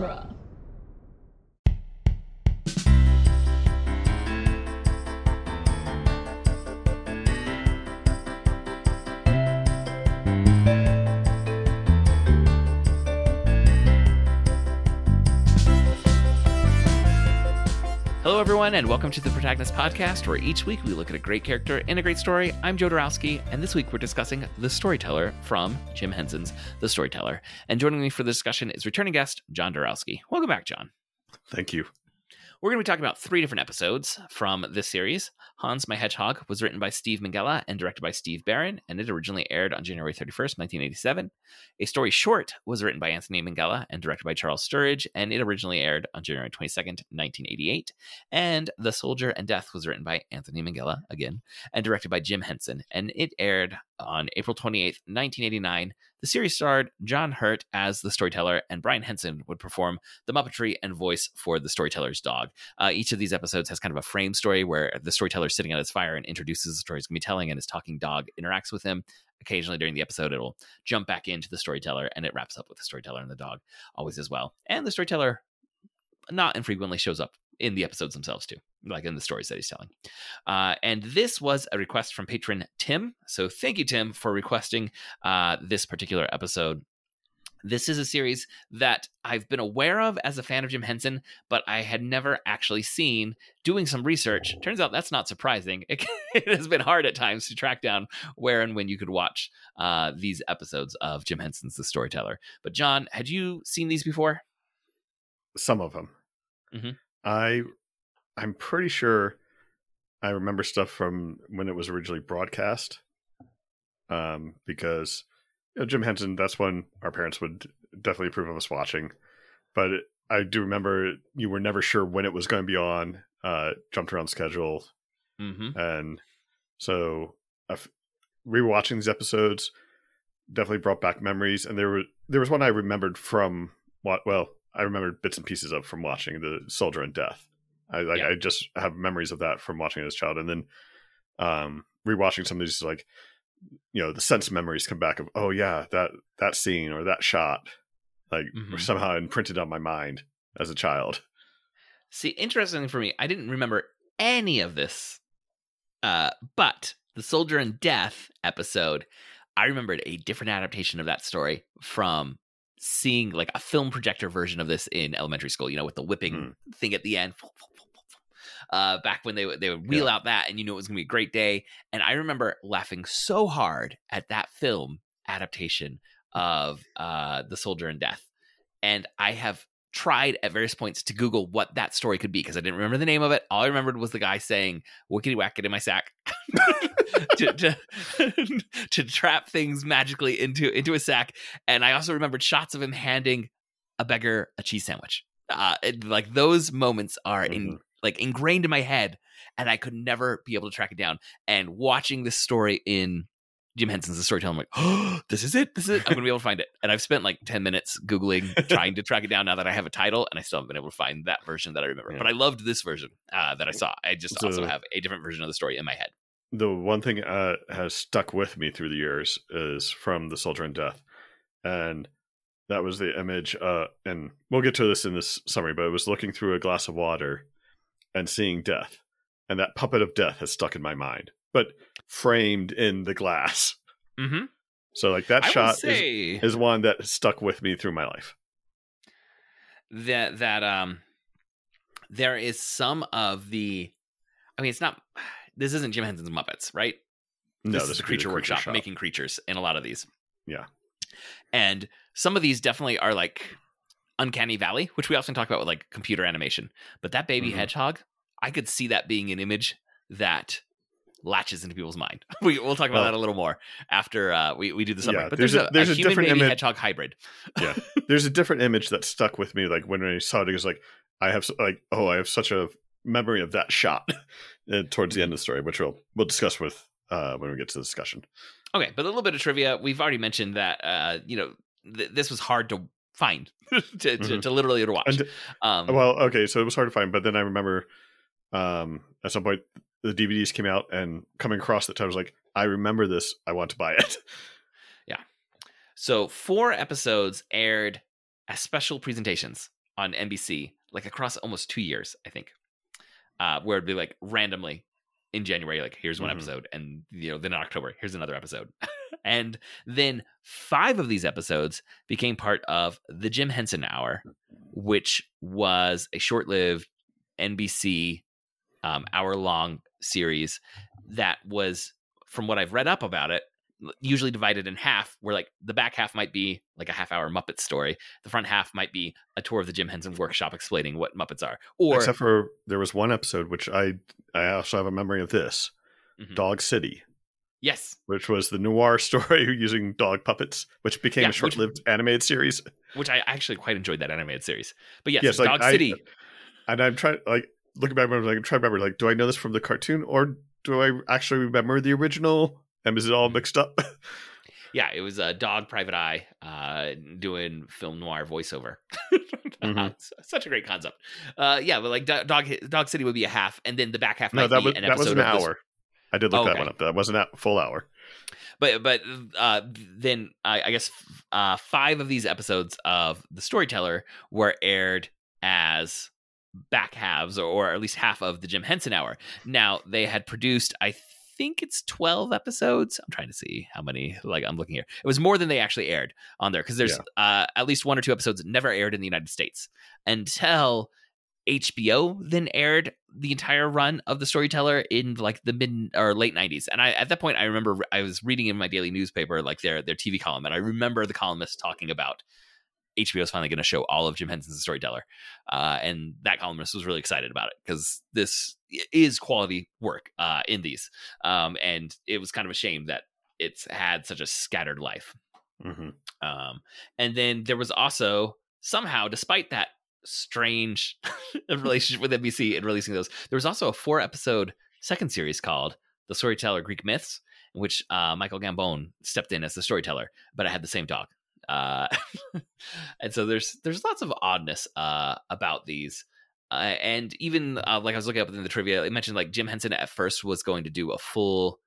genre. Everyone, and welcome to the Protagonist Podcast, where each week we look at a great character in a great story. I'm Joe Darowski, and this week we're discussing The Storyteller from Jim Henson's The Storyteller. And joining me for the discussion is returning guest, John Darowski. Welcome back, John. Thank you. We're going to be talking about three different episodes from this series. Hans My Hedgehog was written by Steve Minghella and directed by Steve Barron, and it originally aired on January 31st, 1987. A Story Short was written by Anthony Minghella and directed by Charles Sturridge, and it originally aired on January 22nd, 1988. And The Soldier and Death was written by Anthony Minghella, again, and directed by Jim Henson, and it aired on April 28th, 1989. The series starred John Hurt as the storyteller, and Brian Henson would perform the Muppetry and voice for the storyteller's dog. Uh, each of these episodes has kind of a frame story where the storyteller sitting at his fire and introduces the story he's going to be telling, and his talking dog interacts with him. Occasionally during the episode, it'll jump back into the storyteller, and it wraps up with the storyteller and the dog, always as well. And the storyteller not infrequently shows up in the episodes themselves too, like in the stories that he's telling. Uh, and this was a request from patron Tim. So thank you, Tim, for requesting uh, this particular episode. This is a series that I've been aware of as a fan of Jim Henson, but I had never actually seen. Doing some research, turns out that's not surprising. It, it has been hard at times to track down where and when you could watch uh, these episodes of Jim Henson's The Storyteller. But John, had you seen these before? Some of them. Mhm. I I'm pretty sure I remember stuff from when it was originally broadcast. Um, because you know, Jim Henson, that's when our parents would definitely approve of us watching. But I do remember you were never sure when it was going to be on. Uh, jumped around schedule, Mm-hmm. and so I've, rewatching these episodes definitely brought back memories. And there were there was one I remembered from what well I remembered bits and pieces of from watching the Soldier and Death. I like Yeah. I just have memories of that from watching it as a child, and then um rewatching some of these like you know the sense memories come back of oh yeah that that scene or that shot like were Mhm. somehow imprinted on my mind as a child. See, interesting for me, I didn't remember any of this. Uh, but the Soldier and Death episode, I remembered a different adaptation of that story from seeing like a film projector version of this in elementary school, you know, with the whipping thing at the end. Uh, back when they would they would wheel out that and you knew it was gonna be a great day. And I remember laughing so hard at that film adaptation of uh The Soldier and Death. And I have tried at various points to Google what that story could be because I didn't remember the name of it. All I remembered was the guy saying "wickety whack it in my sack" to, to, to trap things magically into into a sack. And I also remembered shots of him handing a beggar a cheese sandwich. Uh, it- like those moments are in Mhm. Like ingrained in my head, and I could never be able to track it down. And watching this story in Jim Henson's The Storyteller, I'm like, oh, this is it. This is it. I'm gonna be able to find it. And I've spent like 10 minutes Googling, trying to track it down now that I have a title, and I still haven't been able to find that version that I remember. Yeah. But I loved this version uh, that I saw. I just also have a different version of the story in my head. the one thing uh, has stuck with me through the years is from the soldier and death and that was the image uh, and we'll get to this in this summary but it was looking through a glass of water and seeing death and that puppet of death has stuck in my mind but framed in the glass Mm-hmm. so like that I shot is, say is one that stuck with me through my life that that um there is some of the I mean it's not this isn't Jim Henson's Muppets, right? no this is would the be creature workshop shop. making creatures in a lot of these. Yeah. And some of these definitely are like Uncanny Valley, which we often talk about with like computer animation. But that baby Mhm. hedgehog, I could see that being an image that latches into people's mind. We, we'll talk about Well- that a little more after uh, we, we do the summary. Yeah, but there's there's, a- a, there's a a different image- hedgehog hybrid. Yeah, there's a different image that stuck with me like when i saw it it was like i have like oh i have such a memory of that shot uh, towards the end of the story which we'll we'll discuss with uh when we get to the discussion Okay, but a little bit of trivia. We've already mentioned that uh, you know th- this was hard to find to, to, Mhm. to literally to watch. And- um, well okay so it was hard to find but then i remember um at some point the dvds came out and coming across the time I was like i remember this i want to buy it Yeah. so four episodes aired as special presentations on NBC, like across almost two years, I think, uh, where it'd be like randomly in January, like here's one Mhm. episode, and you know then in October, here's another episode, and then five of these episodes became part of the Jim Henson Hour, which was a short-lived NBC um, hour-long series that was, from what I've read up about it, usually divided in half where like the back half might be like a half hour muppet story the front half might be a tour of the jim henson workshop explaining what muppets are or Except for there was one episode which I I also have a memory of this Mhm. Dog City, yes which was the noir story using dog puppets, which became Yeah, a short-lived animated series. which i actually quite enjoyed that animated series but yes, Yes, like, dog I- city And I'm trying like looking back, I'm like trying to remember like, do I know this from the cartoon or do I actually remember the original? And is it all mixed up? yeah it was a dog private eye uh doing film noir voiceover Mhm. such a great concept uh yeah but like Do- dog dog city would be a half and then the back half no, might that be was an that was an of this hour. I did look that Okay. one up. That wasn't a full hour. but but uh then I, I guess uh five of these episodes of the storyteller were aired as back halves or, at least half of the jim henson hour. Now they had produced i think it's 12 episodes. I'm trying to see how many like i'm looking here. It was more than they actually aired on there because there's uh at least one or two episodes that never aired in the united states until HBO then aired the entire run of the storyteller in like the mid or late 90s. And I at that point I remember I was reading in my daily newspaper like their their TV column and I remember the columnist talking about HBO is finally going to show all of Jim Henson's Storyteller. Uh, and that columnist was really excited about it because this is quality work uh, in these. Um, and it was kind of a shame that it's had such a scattered life. hmm Um, and then there was also somehow, despite that strange relationship with NBC in releasing those, there was also a four episode second series called The Storyteller Greek Myths, in which uh, Michael Gambon stepped in as the storyteller, but it had the same dog. Uh, and so there's there's lots of oddness uh, about these. Uh, and even uh, like I was looking up in the trivia, it mentioned like Jim Henson at first was going to do a full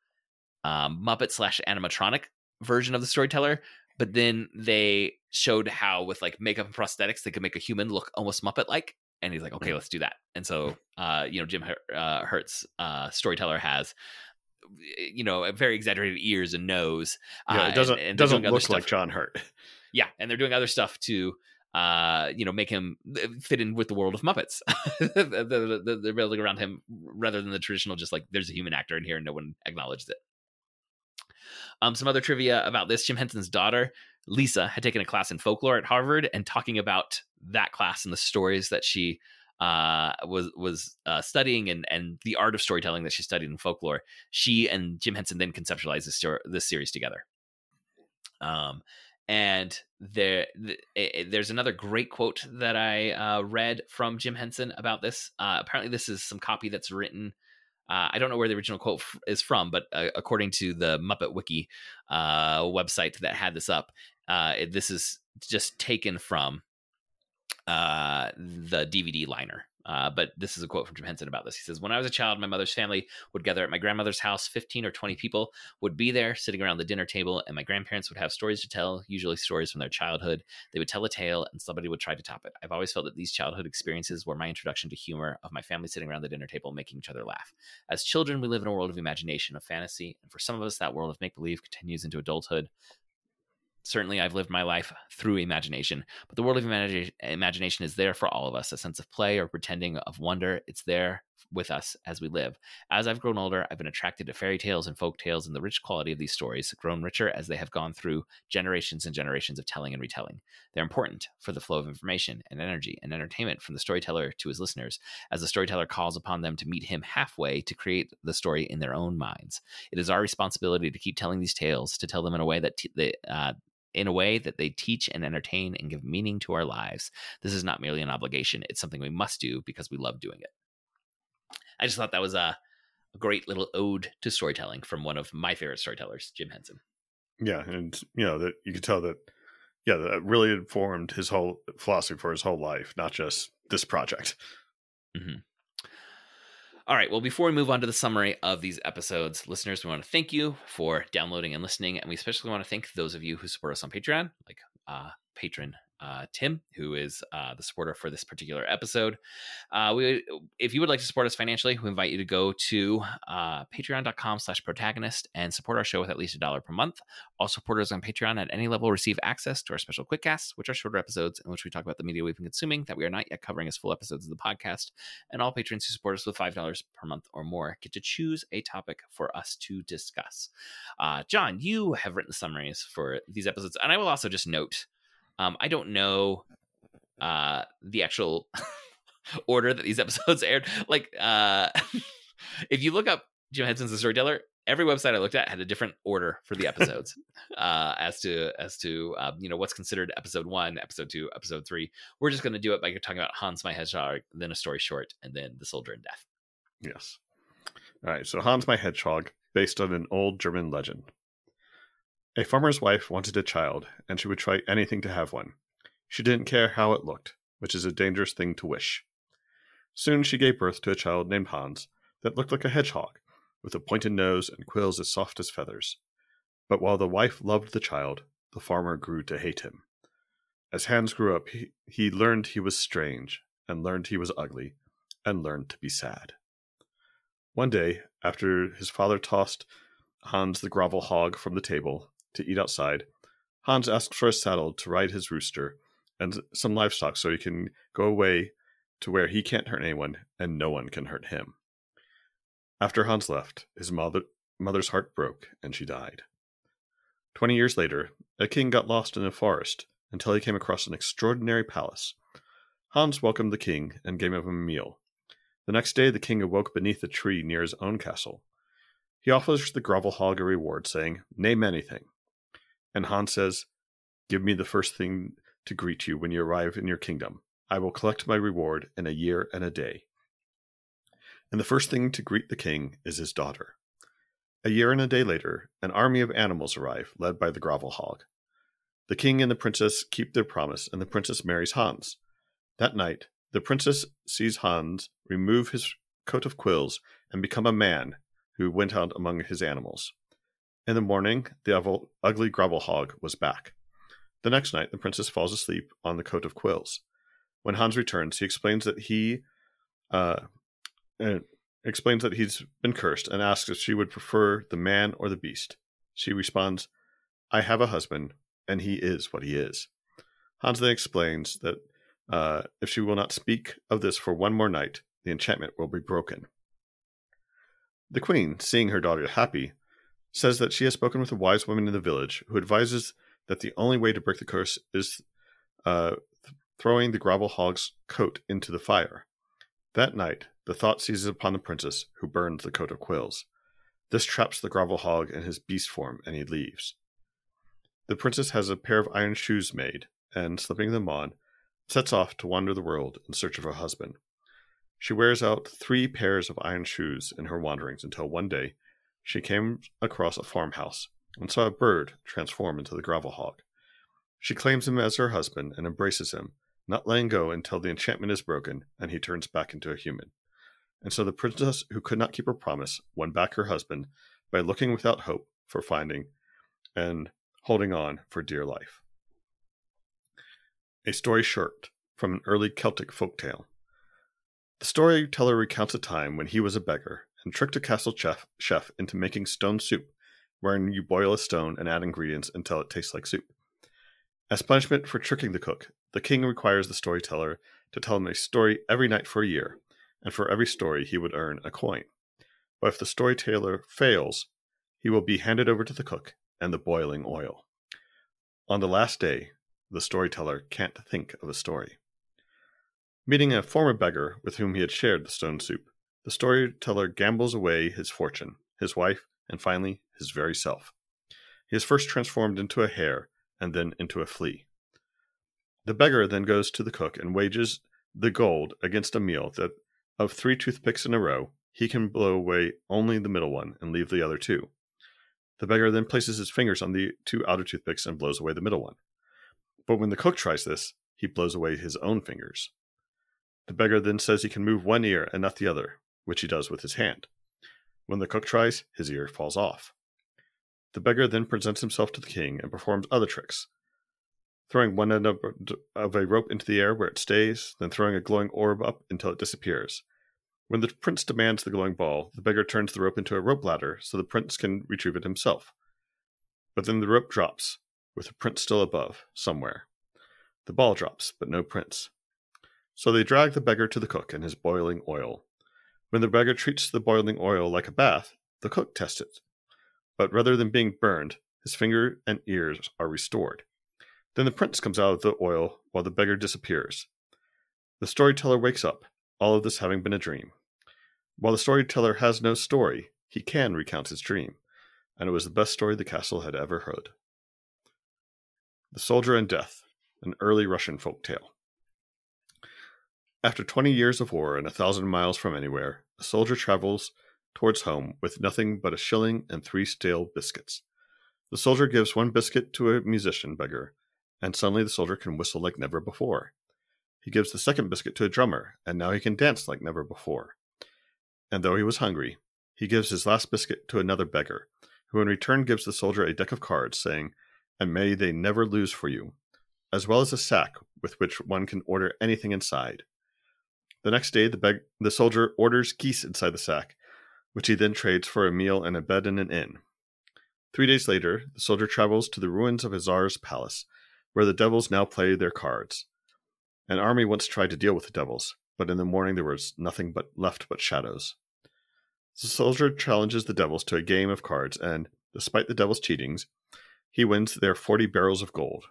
um, Muppet slash animatronic version of the storyteller, but then they showed how with like makeup and prosthetics they could make a human look almost Muppet like. And he's like, okay, let's do that. And so, uh, you know, Jim uh, Hurt's, uh, storyteller has, you know, a very exaggerated ears and nose. Yeah, uh, it doesn't and, and doesn't look like. John Hurt. Yeah, and they're doing other stuff to, uh, you know, make him uh, fit in with the world of Muppets. they're building around him rather than the traditional, just like there's a human actor in here and no one acknowledged it. Um, some other trivia about this: Jim Henson's daughter Lisa had taken a class in folklore at Harvard, and talking about that class and the stories that she uh, was was uh, studying and and the art of storytelling that she studied in folklore. She and Jim Henson then conceptualized this, stor- this series together. Um, and there, th- there's another great quote that I uh, read from Jim Henson about this. Uh, apparently, this is some copy that's written. Uh, I don't know where the original quote f- is from, but uh, according to the Muppet Wiki website that had this up, this is just taken from uh, the DVD liner. Uh, but this is a quote from Jim Henson about this. He says, When I was a child, my mother's family would gather at my grandmother's house. 15 or 20 people would be there sitting around the dinner table, and my grandparents would have stories to tell, usually stories from their childhood. They would tell a tale, and somebody would try to top it. I've always felt that these childhood experiences were my introduction to humor, of my family sitting around the dinner table making each other laugh. As children, we live in a world of imagination, of fantasy, and for some of us, that world of make believe continues into adulthood. Certainly, I've lived my life through imagination, but the world of imagi- imagination is there for all of us a sense of play or pretending of wonder. It's there with us as we live. As I've grown older, I've been attracted to fairy tales and folk tales, and the rich quality of these stories, grown richer as they have gone through generations and generations of telling and retelling. They're important for the flow of information and energy and entertainment from the storyteller to his listeners, as the storyteller calls upon them to meet him halfway to create the story in their own minds. It is our responsibility to keep telling these tales, to tell them in a way that t- they, uh, in a way that they teach and entertain and give meaning to our lives. This is not merely an obligation; it's something we must do because we love doing it. I just thought that was a, a great little ode to storytelling from one of my favorite storytellers, Jim Henson. Yeah, and you know that you could tell that. Yeah, that really informed his whole philosophy for his whole life, not just this project. All right. Well, before we move on to the summary of these episodes, listeners, we want to thank you for downloading and listening, and we especially want to thank those of you who support us on Patreon, like uh, patron uh, Tim, who is uh, the supporter for this particular episode. Uh, we, if you would like to support us financially, we invite you to go to uh, patreon.com slash protagonist and support our show with at least a dollar per month. All supporters on Patreon at any level receive access to our special quickcasts, which are shorter episodes in which we talk about the media we've been consuming that we are not yet covering as full episodes of the podcast. And all patrons who support us with $5 per month or more get to choose a topic for us to discuss. Uh, John, you have written summaries for these episodes, and I will also just note um, I don't know uh, the actual order that these episodes aired. Like, uh, if you look up Jim Henson's The Storyteller, every website I looked at had a different order for the episodes uh, as to as to um, you know what's considered episode one, episode two, episode three. We're just going to do it by talking about Hans my Hedgehog, then a story short, and then the Soldier in Death. Yes. All right. So Hans my Hedgehog, based on an old German legend. A farmer's wife wanted a child, and she would try anything to have one. She didn't care how it looked, which is a dangerous thing to wish. Soon she gave birth to a child named Hans that looked like a hedgehog, with a pointed nose and quills as soft as feathers. But while the wife loved the child, the farmer grew to hate him. As Hans grew up, he, he learned he was strange, and learned he was ugly, and learned to be sad. One day, after his father tossed Hans the gravel hog from the table, to eat outside, Hans asks for a saddle to ride his rooster and some livestock so he can go away to where he can't hurt anyone and no one can hurt him. After Hans left, his mother, mother's heart broke and she died. Twenty years later, a king got lost in a forest until he came across an extraordinary palace. Hans welcomed the king and gave him a meal. The next day, the king awoke beneath a tree near his own castle. He offers the gravel hog a reward, saying, Name anything. And Hans says, Give me the first thing to greet you when you arrive in your kingdom. I will collect my reward in a year and a day. And the first thing to greet the king is his daughter. A year and a day later, an army of animals arrive, led by the gravel hog. The king and the princess keep their promise, and the princess marries Hans. That night, the princess sees Hans remove his coat of quills and become a man who went out among his animals. In the morning, the ugly gravel hog was back. The next night, the princess falls asleep on the coat of quills. When Hans returns, he explains that he uh, uh, explains that he's been cursed and asks if she would prefer the man or the beast. She responds, "I have a husband, and he is what he is." Hans then explains that uh, if she will not speak of this for one more night, the enchantment will be broken. The queen, seeing her daughter happy, says that she has spoken with a wise woman in the village who advises that the only way to break the curse is uh, throwing the gravel hog's coat into the fire. That night, the thought seizes upon the princess, who burns the coat of quills. This traps the gravel hog in his beast form, and he leaves. The princess has a pair of iron shoes made, and, slipping them on, sets off to wander the world in search of her husband. She wears out three pairs of iron shoes in her wanderings until one day she came across a farmhouse and saw a bird transform into the gravel hog. She claims him as her husband and embraces him, not letting go until the enchantment is broken and he turns back into a human. And so the princess, who could not keep her promise, won back her husband by looking without hope for finding and holding on for dear life. A story short from an early Celtic folk tale. The storyteller recounts a time when he was a beggar and tricked a castle chef, chef into making stone soup, wherein you boil a stone and add ingredients until it tastes like soup. As punishment for tricking the cook, the king requires the storyteller to tell him a story every night for a year, and for every story he would earn a coin. But if the storyteller fails, he will be handed over to the cook and the boiling oil. On the last day, the storyteller can't think of a story. Meeting a former beggar with whom he had shared the stone soup, the storyteller gambles away his fortune, his wife, and finally his very self. He is first transformed into a hare and then into a flea. The beggar then goes to the cook and wages the gold against a meal that of three toothpicks in a row, he can blow away only the middle one and leave the other two. The beggar then places his fingers on the two outer toothpicks and blows away the middle one. But when the cook tries this, he blows away his own fingers. The beggar then says he can move one ear and not the other, which he does with his hand. When the cook tries, his ear falls off. The beggar then presents himself to the king and performs other tricks. throwing one end of, a rope into the air where it stays, then throwing a glowing orb up until it disappears. When the prince demands the glowing ball, the beggar turns the rope into a rope ladder so the prince can retrieve it himself. But then the rope drops, with the prince still above, somewhere. The ball drops, but no prince. So they drag the beggar to the cook and his boiling oil. When the beggar treats the boiling oil like a bath, the cook tests it. But rather than being burned, his finger and ears are restored. Then the prince comes out of the oil while the beggar disappears. The storyteller wakes up, all of this having been a dream. While the storyteller has no story, he can recount his dream, and it was the best story the castle had ever heard. The Soldier and Death, an early Russian folk tale. After 20 years of war and a thousand miles from anywhere, a soldier travels towards home with nothing but a shilling and three stale biscuits. The soldier gives one biscuit to a musician beggar, and suddenly the soldier can whistle like never before. He gives the second biscuit to a drummer, and now he can dance like never before and though he was hungry, he gives his last biscuit to another beggar, who in return gives the soldier a deck of cards, saying, And may they never lose for you, as well as a sack with which one can order anything inside. The next day, the, beg- the soldier orders geese inside the sack, which he then trades for a meal and a bed in an inn. Three days later, the soldier travels to the ruins of a czar's palace, where the devils now play their cards. An army once tried to deal with the devils, but in the morning there was nothing but left but shadows. The soldier challenges the devils to a game of cards, and, despite the devils' cheatings, he wins their forty barrels of gold.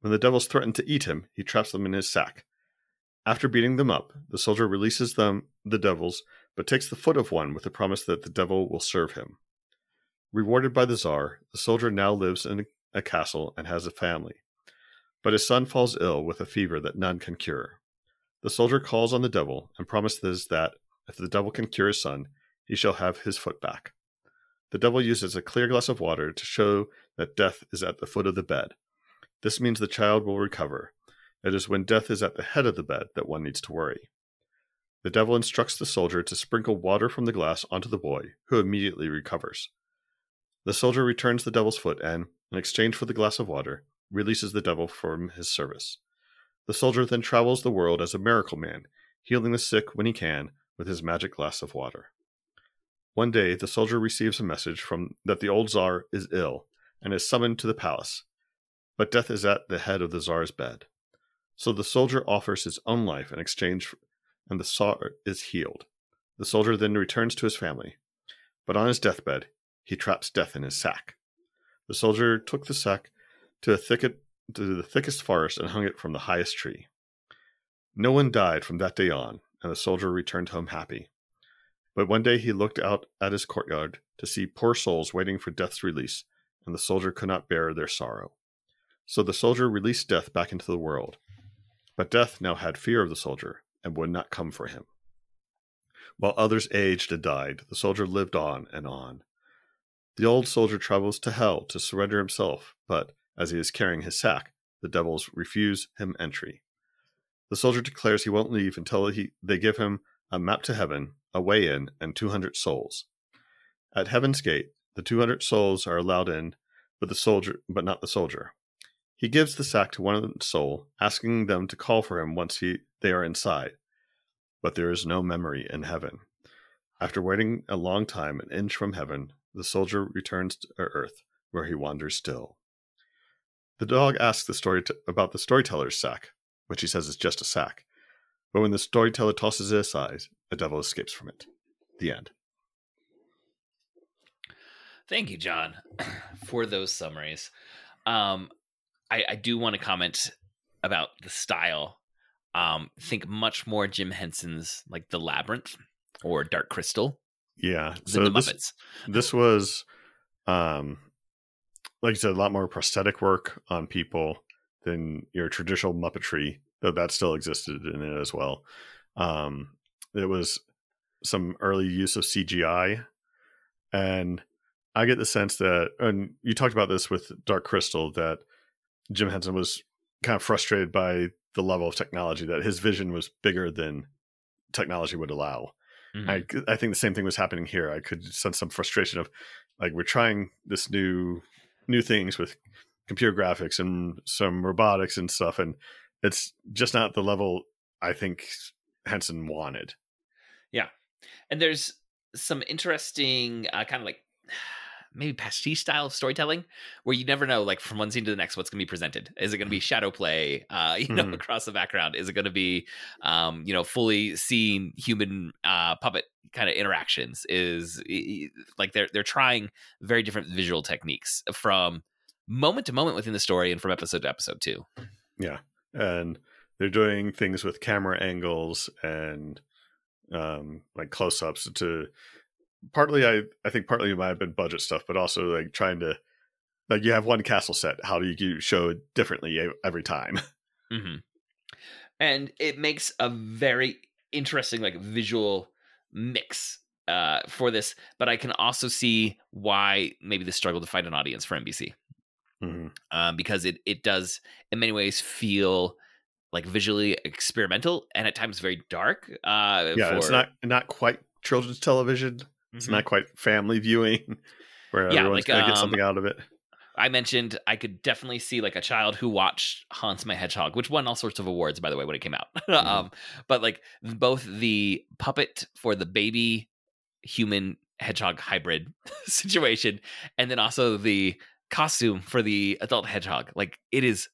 When the devils threaten to eat him, he traps them in his sack. After beating them up, the soldier releases them, the devils, but takes the foot of one with the promise that the devil will serve him. Rewarded by the Tsar, the soldier now lives in a castle and has a family. But his son falls ill with a fever that none can cure. The soldier calls on the devil and promises that, if the devil can cure his son, he shall have his foot back. The devil uses a clear glass of water to show that death is at the foot of the bed. This means the child will recover. It is when death is at the head of the bed that one needs to worry. The devil instructs the soldier to sprinkle water from the glass onto the boy, who immediately recovers. The soldier returns the devil's foot and, in exchange for the glass of water, releases the devil from his service. The soldier then travels the world as a miracle man, healing the sick when he can with his magic glass of water. One day, the soldier receives a message from that the old Tsar is ill and is summoned to the palace, but death is at the head of the Tsar's bed. So the soldier offers his own life in exchange, and the Tsar is healed. The soldier then returns to his family, but on his deathbed, he traps death in his sack. The soldier took the sack to a thicket to the thickest forest and hung it from the highest tree. No one died from that day on, and the soldier returned home happy. But one day he looked out at his courtyard to see poor souls waiting for death's release, and the soldier could not bear their sorrow. So the soldier released death back into the world. But death now had fear of the soldier and would not come for him. While others aged and died, the soldier lived on and on. The old soldier travels to hell to surrender himself, but as he is carrying his sack, the devils refuse him entry. The soldier declares he won't leave until he, they give him a map to heaven a way in, and 200 souls. At Heaven's Gate, the 200 souls are allowed in, but the soldier, but not the soldier. He gives the sack to one soul, asking them to call for him once he, they are inside. But there is no memory in heaven. After waiting a long time, an inch from heaven, the soldier returns to earth, where he wanders still. The dog asks the story t- about the storyteller's sack, which he says is just a sack. But when the storyteller tosses it aside, a devil escapes from it. The end. Thank you, John, for those summaries. Um, I, I do want to comment about the style. Um, think much more Jim Henson's like The Labyrinth or Dark Crystal. Yeah. So this, Muppets. this was, um, like you said, a lot more prosthetic work on people than your traditional Muppetry, though that still existed in it as well. Um, it was some early use of CGI, and I get the sense that, and you talked about this with Dark Crystal, that Jim Henson was kind of frustrated by the level of technology that his vision was bigger than technology would allow. Mm-hmm. I I think the same thing was happening here. I could sense some frustration of like we're trying this new new things with computer graphics and some robotics and stuff, and it's just not the level I think Henson wanted. Yeah, and there's some interesting uh, kind of like maybe pastiche style storytelling where you never know like from one scene to the next what's going to be presented. Is it going to be shadow play uh you know mm-hmm. across the background? Is it going to be um you know fully seen human uh puppet kind of interactions? Is like they're they're trying very different visual techniques from moment to moment within the story and from episode to episode too. Yeah and they're doing things with camera angles and um like close-ups to partly I I think partly it might have been budget stuff, but also like trying to like you have one castle set. How do you show it differently every time? Mm-hmm. And it makes a very interesting like visual mix uh, for this, but I can also see why maybe the struggle to find an audience for NBC mm-hmm. um, because it it does in many ways feel like visually experimental and at times very dark. Uh, yeah, for... it's not not quite children's television it's mm-hmm. not quite family viewing where yeah, everyone's like, gonna um, get something out of it. I mentioned I could definitely see like a child who watched Hans my Hedgehog, which won all sorts of awards by the way when it came out. Mm-hmm. um, but like both the puppet for the baby human hedgehog hybrid situation, and then also the costume for the adult hedgehog. Like it is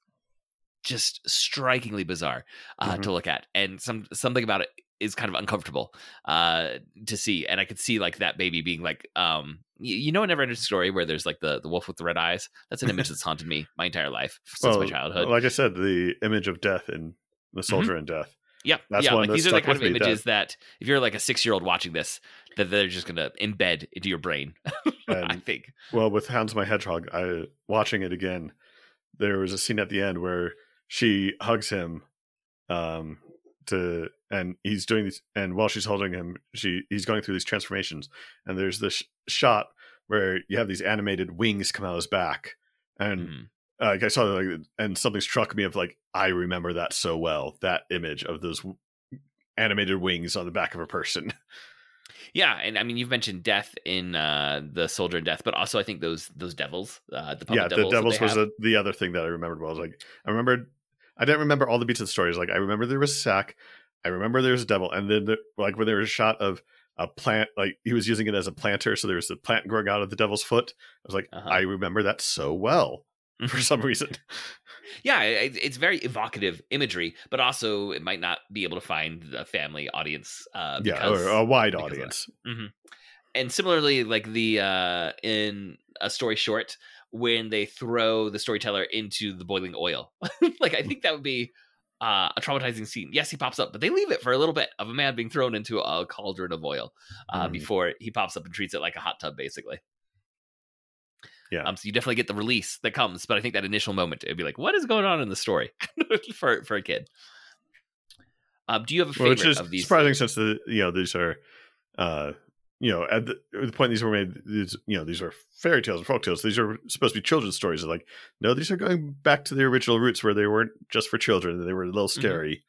just strikingly bizarre uh, mm-hmm. to look at, and some something about it is kind of uncomfortable uh to see and i could see like that baby being like um you, you know a never ending story where there's like the the wolf with the red eyes that's an image that's haunted me my entire life since well, my childhood like i said the image of death and the mm-hmm. soldier mm-hmm. in death Yeah, That's yeah. Like these are the kind of images that if you're like a six year old watching this, that they're just gonna embed into your brain. I think. Well, with Hans my Hedgehog, I watching it again, there was a scene at the end where she hugs him um to and he's doing these and while she's holding him she he's going through these transformations and there's this shot where you have these animated wings come out of his back and mm. uh, like i saw like and something struck me of like i remember that so well that image of those animated wings on the back of a person yeah and i mean you've mentioned death in uh the soldier and death but also i think those those devils uh the yeah devils the devils was a, the other thing that i remembered well I was like i remembered I didn't remember all the beats of the stories. Like I remember there was a sack, I remember there was a devil, and then the, like when there was a shot of a plant, like he was using it as a planter, so there was a plant growing out of the devil's foot. I was like, uh-huh. I remember that so well for some reason. Yeah, it, it's very evocative imagery, but also it might not be able to find a family audience. Uh, because, yeah, or a wide audience. Mm-hmm. And similarly, like the uh, in a story short, when they throw the storyteller into the boiling oil. like I think that would be uh, a traumatizing scene. Yes, he pops up, but they leave it for a little bit of a man being thrown into a cauldron of oil uh, mm. before he pops up and treats it like a hot tub, basically. Yeah. Um, so you definitely get the release that comes, but I think that initial moment, it'd be like, what is going on in the story for for a kid? Um, do you have a favorite well, which is of these? Surprising since the you know these are uh, you know, at the, at the, point these were made, these, you know, these are fairy tales and folk tales. These are supposed to be children's stories. Like, no, these are going back to the original roots where they weren't just for children. They were a little mm-hmm. scary. Mm-hmm.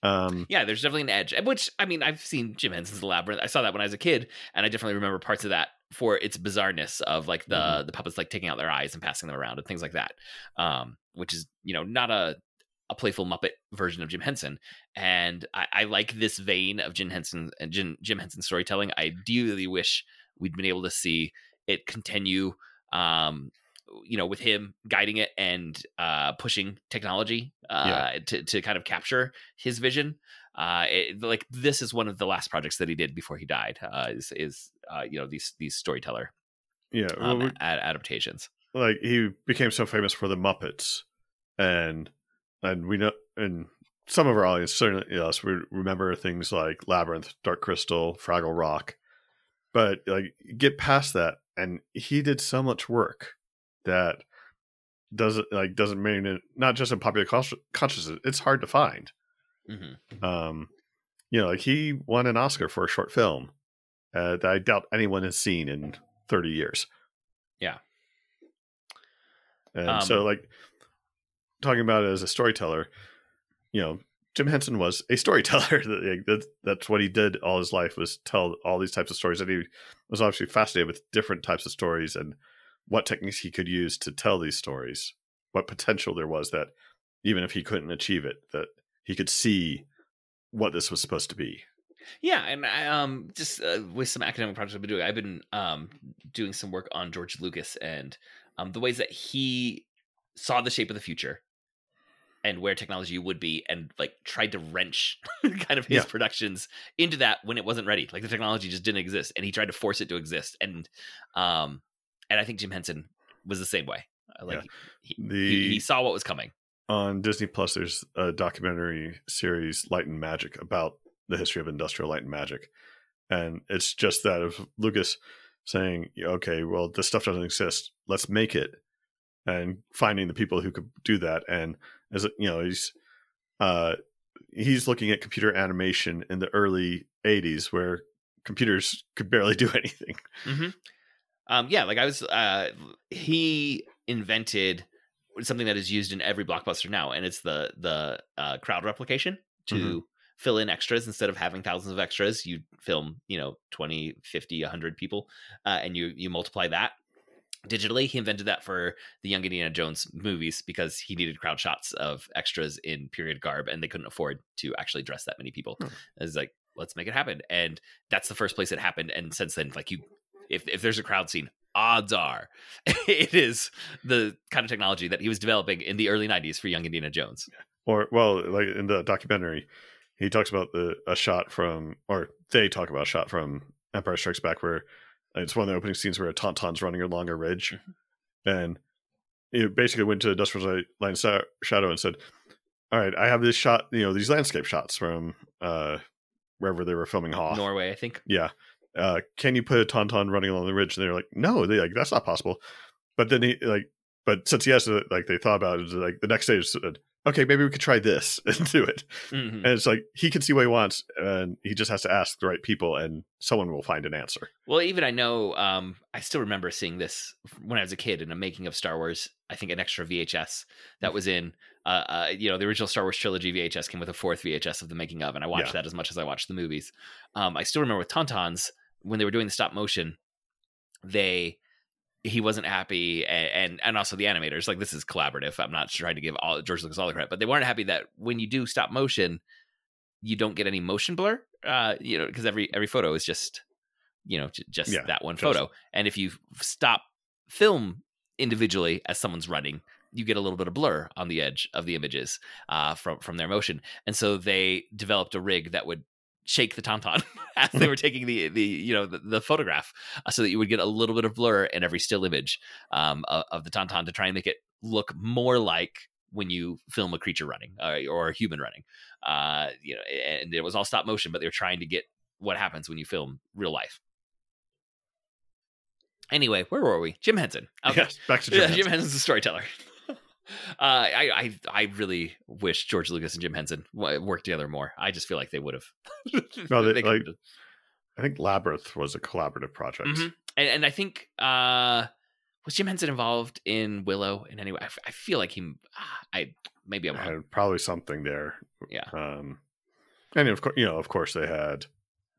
Um, yeah, there's definitely an edge. Which I mean, I've seen Jim Henson's The Labyrinth. I saw that when I was a kid, and I definitely remember parts of that for its bizarreness of like the mm-hmm. the puppets like taking out their eyes and passing them around and things like that. Um, which is you know not a a playful Muppet version of Jim Henson. And I, I like this vein of Jim Henson and Jim, Jim Henson storytelling. I dearly wish we'd been able to see it continue um, you know, with him guiding it and uh, pushing technology uh, yeah. to to kind of capture his vision. Uh, it, like this is one of the last projects that he did before he died. Uh, is is uh, you know these these storyteller yeah well, um, ad- adaptations. Like he became so famous for the Muppets, and and we know, and some of our audience certainly yes, we remember things like Labyrinth, Dark Crystal, Fraggle Rock, but like get past that, and he did so much work that doesn't like doesn't mean it not just in popular consciousness. It's hard to find. Mm-hmm. Um, you know, like he won an Oscar for a short film uh, that I doubt anyone has seen in thirty years. Yeah. And um, so, like, talking about it as a storyteller, you know, Jim Henson was a storyteller. that's what he did all his life was tell all these types of stories. And he was obviously fascinated with different types of stories and what techniques he could use to tell these stories. what potential there was that even if he couldn't achieve it, that he could see what this was supposed to be. Yeah, and I, um, just uh, with some academic projects I've been doing, I've been um doing some work on George Lucas and um the ways that he saw the shape of the future and where technology would be, and like tried to wrench kind of his Yeah. productions into that when it wasn't ready. Like the technology just didn't exist, and he tried to force it to exist. And um, and I think Jim Henson was the same way. Uh, Like he, he, The- he saw what was coming. On Disney Plus, there's a documentary series, Light and Magic, about the history of industrial light and magic. And it's just that of Lucas saying, okay, well, this stuff doesn't exist. Let's make it. And finding the people who could do that. And as you know, he's uh he's looking at computer animation in the early 80s where computers could barely do anything. hmm Um, yeah, like I was, uh, he invented something that is used in every blockbuster now, and it's the the uh, crowd replication to Mhm. fill in extras instead of having thousands of extras. You film, you know, 20, 50, 100 people, uh, and you you multiply that digitally. He invented that for the Young Indiana Jones movies because he needed crowd shots of extras in period garb, and they couldn't afford to actually dress that many people. Hmm. It's like let's make it happen, and that's the first place it happened. And since then, like you, if if there's a crowd scene, odds are it is the kind of technology that he was developing in the early '90s for Young Indiana Jones. or well like in the documentary he talks about the a shot from or they talk about a shot from empire strikes back where it's one of the opening scenes where a tauntaun's running along a ridge. And it basically went to industrial light Light and Sa- shadow and said all right i have this shot you know these landscape shots from uh wherever they were filming Hoth. Norway, I think. yeah. Uh can you put a tauntaun running along the ridge? And they're like no they like that's not possible. But then he like but since he has to like they thought about it like the next day is okay maybe we could try this and do it Mhm. and it's like he can see what he wants and he just has to ask the right people and someone will find an answer Well, even I know, um, I still remember seeing this when I was a kid in a making of Star Wars. I think an extra VHS that was in, uh, uh, you know, the original Star Wars trilogy VHS came with a fourth VHS of the making of, and I watched Yeah. that as much as I watched the movies. Um, I still remember with Tauntauns when they were doing the stop motion, they he wasn't happy and, and and also the animators like this is collaborative. I'm not trying to give all george lucas all the credit but they weren't happy that when you do stop motion you don't get any motion blur uh you know because every every photo is just you know j- just Yeah, that one just- photo. And if you stop film individually as someone's running you get a little bit of blur on the edge of the images uh, from from their motion. And so they developed a rig that would shake the tauntaun as they were taking the the you know the, the photograph uh, so that you would get a little bit of blur in every still image um, of, of the tauntaun to try and make it look more like when you film a creature running uh, or a human running. Uh, you know and it was all stop motion but they were trying to get what happens when you film real life. Anyway where were we? Jim henson. Okay. Yes back to Jim Henson. Jim Henson's a storyteller. Uh, I, I I really wish George Lucas and Jim Henson worked together more. I just feel like they would have. No, they- could've- like- i think labyrinth was a collaborative project Mhm. and, and I think uh, was Jim Henson involved in Willow in any way? I feel like he. ah, I maybe I'm wrong. probably something there Yeah. um and of course you know of course they had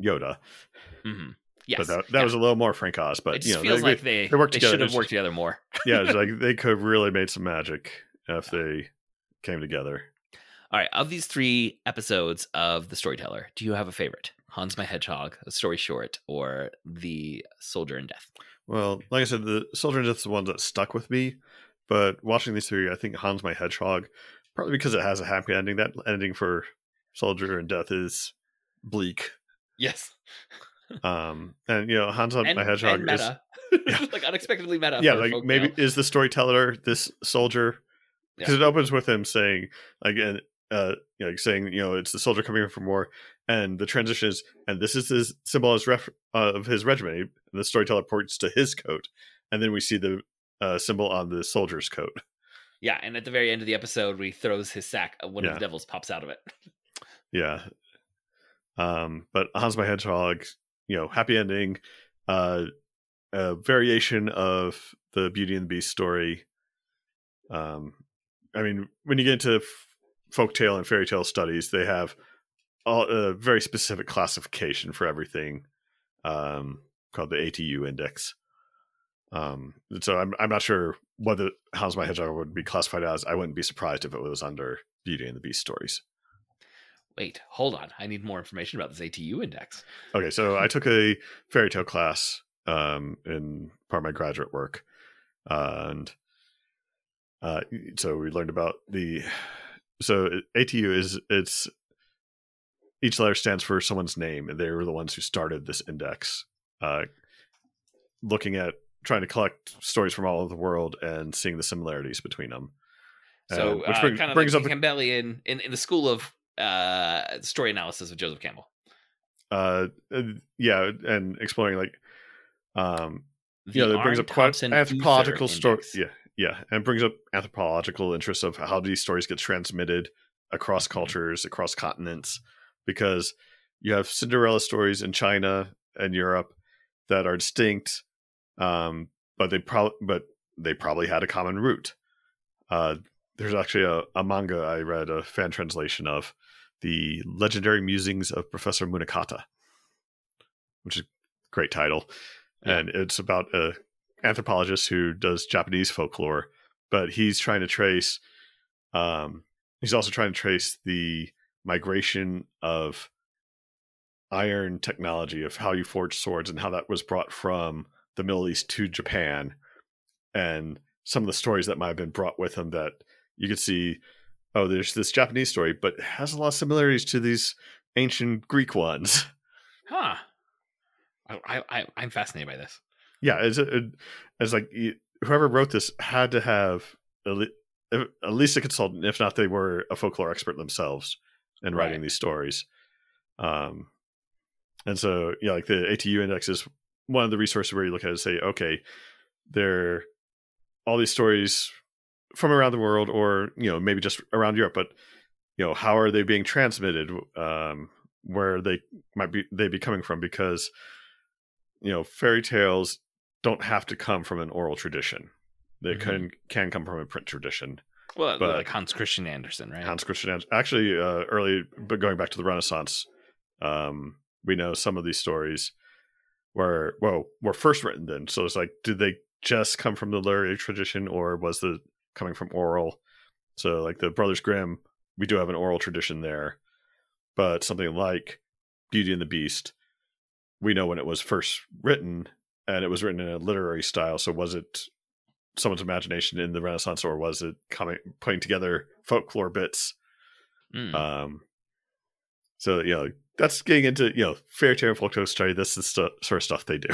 yoda hmm Yes, but that, that yeah. was a little more frank oz but it you know feels they, like they they worked they together. should have worked together more. yeah it's like they could have really made some magic if they came together All right, of these three episodes of The Storyteller, do you have a favorite? Hans my Hedgehog, a story short, or The Soldier in Death? Well, like I said, the Soldier in Death is the one that stuck with me. But watching these three, I think Hans my Hedgehog, probably because it has a happy ending. That ending for Soldier and Death is bleak. Yes, Um, and you know, Hans my Hedgehog and is. Yeah. like unexpectedly meta. yeah, like maybe tale. is the storyteller this soldier because it opens with him saying again, uh, you know, like saying you know it's the soldier coming in from war, and the transition is and this is his symbol as ref, uh, of his regiment. And the storyteller points to his coat, and then we see the uh, symbol on the soldier's coat. Yeah, and at the very end of the episode, where he throws his sack, uh, one of the devils pops out of it. Yeah. Um, but Hans my Hedgehog, you know, happy ending, uh, a variation of the Beauty and the Beast story. Um, I mean, when you get into f- folktale and fairy tale studies, they have all, a very specific classification for everything, um, called the ATU index. Um, so I'm I'm not sure whether Hans My Hedgehog would be classified as. I wouldn't be surprised if it was under Beauty and the Beast stories. Wait, hold on. I need more information about this ATU index. Okay, so I took a fairy tale class um, in part of my graduate work, uh, and uh, so we learned about the so ATU is it's each letter stands for someone's name, and they were the ones who started this index, uh, looking at trying to collect stories from all over the world and seeing the similarities between them. So, which uh, kind of brings like up Campbellian in, in the school of uh, story analysis of Joseph Campbell. Uh, yeah, and exploring like, um, the you know, it brings up quite anthropological stories. Yeah, yeah, and brings up anthropological interests of how these stories get transmitted across mm-hmm. cultures, across continents, because you have Cinderella stories in China and Europe that are distinct, um, but they probably but they probably had a common root. Uh, there's actually a, a, manga I read a fan translation of the legendary musings of Professor Munakata, which is a great title, yeah. and it's about a anthropologist who does Japanese folklore, but he's trying to trace. Um, he's also trying to trace the migration of iron technology of how you forge swords and how that was brought from the Middle East to Japan, and some of the stories that might have been brought with him that you could see. Oh, there's this Japanese story, but it has a lot of similarities to these ancient Greek ones. Huh. I, I I'm fascinated by this. Yeah, it's, it's like whoever wrote this had to have at least a consultant, if not they were a folklore expert themselves in writing right. these stories. Um, and so, yeah, like the ATU index is one of the resources where you look at it and say, okay, there all these stories from around the world, or you know, maybe just around Europe, but you know, how are they being transmitted? Um, where they might be they be coming from? Because you know, fairy tales don't have to come from an oral tradition; they mm-hmm. can can come from a print tradition. Well, but like Hans Christian Andersen, right? Hans Christian Andersen. Actually, uh, early, but going back to the Renaissance, um, we know some of these stories were well were first written then. So it's like, did they just come from the literary tradition, or was the coming from oral? So like the Brothers Grimm, we do have an oral tradition there, but something like Beauty and the Beast, we know when it was first written, and it was written in a literary style. So was it someone's imagination in the Renaissance, or was it coming putting together folklore bits? Mm. Um, so you know that's getting into you know fairy tale and folklore story. This is the sort of stuff they do.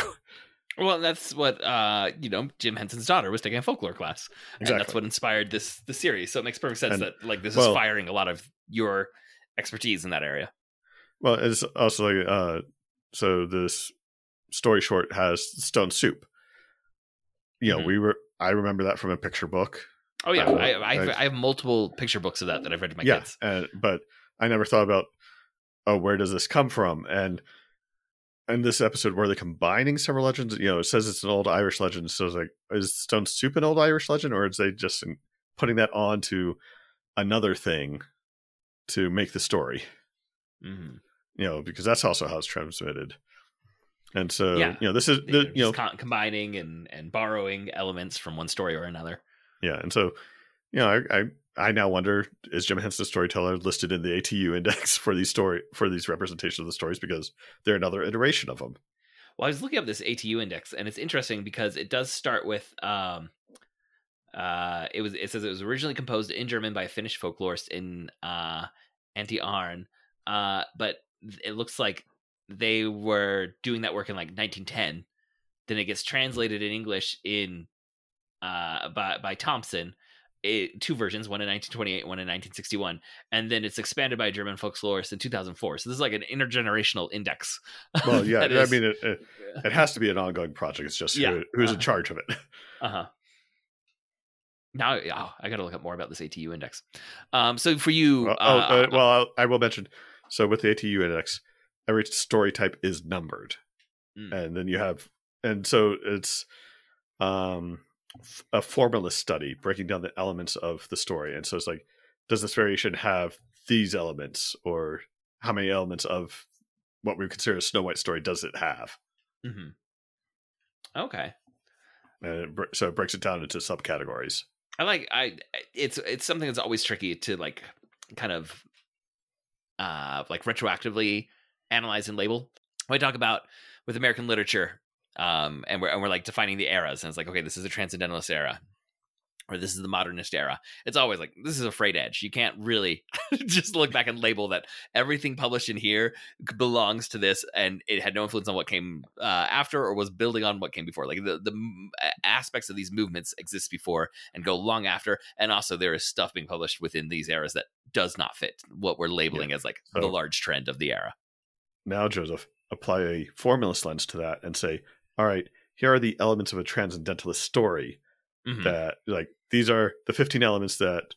Well, that's what uh, you know. Jim Henson's daughter was taking a folklore class, exactly. and that's what inspired this the series. So it makes perfect sense and, that like this well, is firing a lot of your expertise in that area. Well, it's also like uh, so this story short has stone soup. You know, mm-hmm. we were I remember that from a picture book. Oh yeah, uh, I, I, I, have multiple picture books of that that I've read to my yeah, kids. Uh, but I never thought about, oh, where does this come from? And in this episode, where they're combining several legends, you know, it says it's an old Irish legend. So it's like, is Stone Soup an old Irish legend, or is they just putting that on to another thing to make the story? Mm-hmm. You know, because that's also how it's transmitted. And so, yeah. you know, this is the, you know combining and and borrowing elements from one story or another. Yeah, and so, you know, I I, I now wonder is Jim Henson storyteller listed in the ATU index for these story for these representations of the stories because they're another iteration of them. Well, I was looking up this ATU index, and it's interesting because it does start with um, uh, it was it says it was originally composed in German by a Finnish folklorist in uh, Antti Aarne, uh, but it looks like they were doing that work in like 1910. Then it gets translated in English in uh, by by Thompson. It, two versions, one in 1928, one in 1961, and then it's expanded by a German folklorist in 2004. So this is like an intergenerational index. Well, yeah, I mean, it, it, it, has to be an ongoing project. It's just yeah. who, who's uh-huh. in charge of it. Uh huh. Now, oh, I got to look up more about this ATU index. Um, so for you, well, oh, uh, oh, uh, well, I'll, I will mention. So with the ATU index, every story type is numbered mm. and then you have and so it's um a formalist study breaking down the elements of the story and so it's like does this variation have these elements or how many elements of what we consider a snow white story does it have mm-hmm. okay and it, so it breaks it down into subcategories. I like I it's it's something that's always tricky to like kind of uh like retroactively analyze and label. When I talk about with American literature, um, and we're and we're like defining the eras, and it's like, okay, this is a transcendentalist era, or this is the modernist era. It's always like this is a frayed edge. You can't really just look back and label that everything published in here belongs to this, and it had no influence on what came uh, after or was building on what came before. Like the the aspects of these movements exist before and go long after, and also there is stuff being published within these eras that does not fit what we're labeling as like the large trend of the era. Now, Joseph, apply a formalist lens to that and say, all right, here are the elements of a transcendentalist story Mhm. that, like, these are the 15 elements that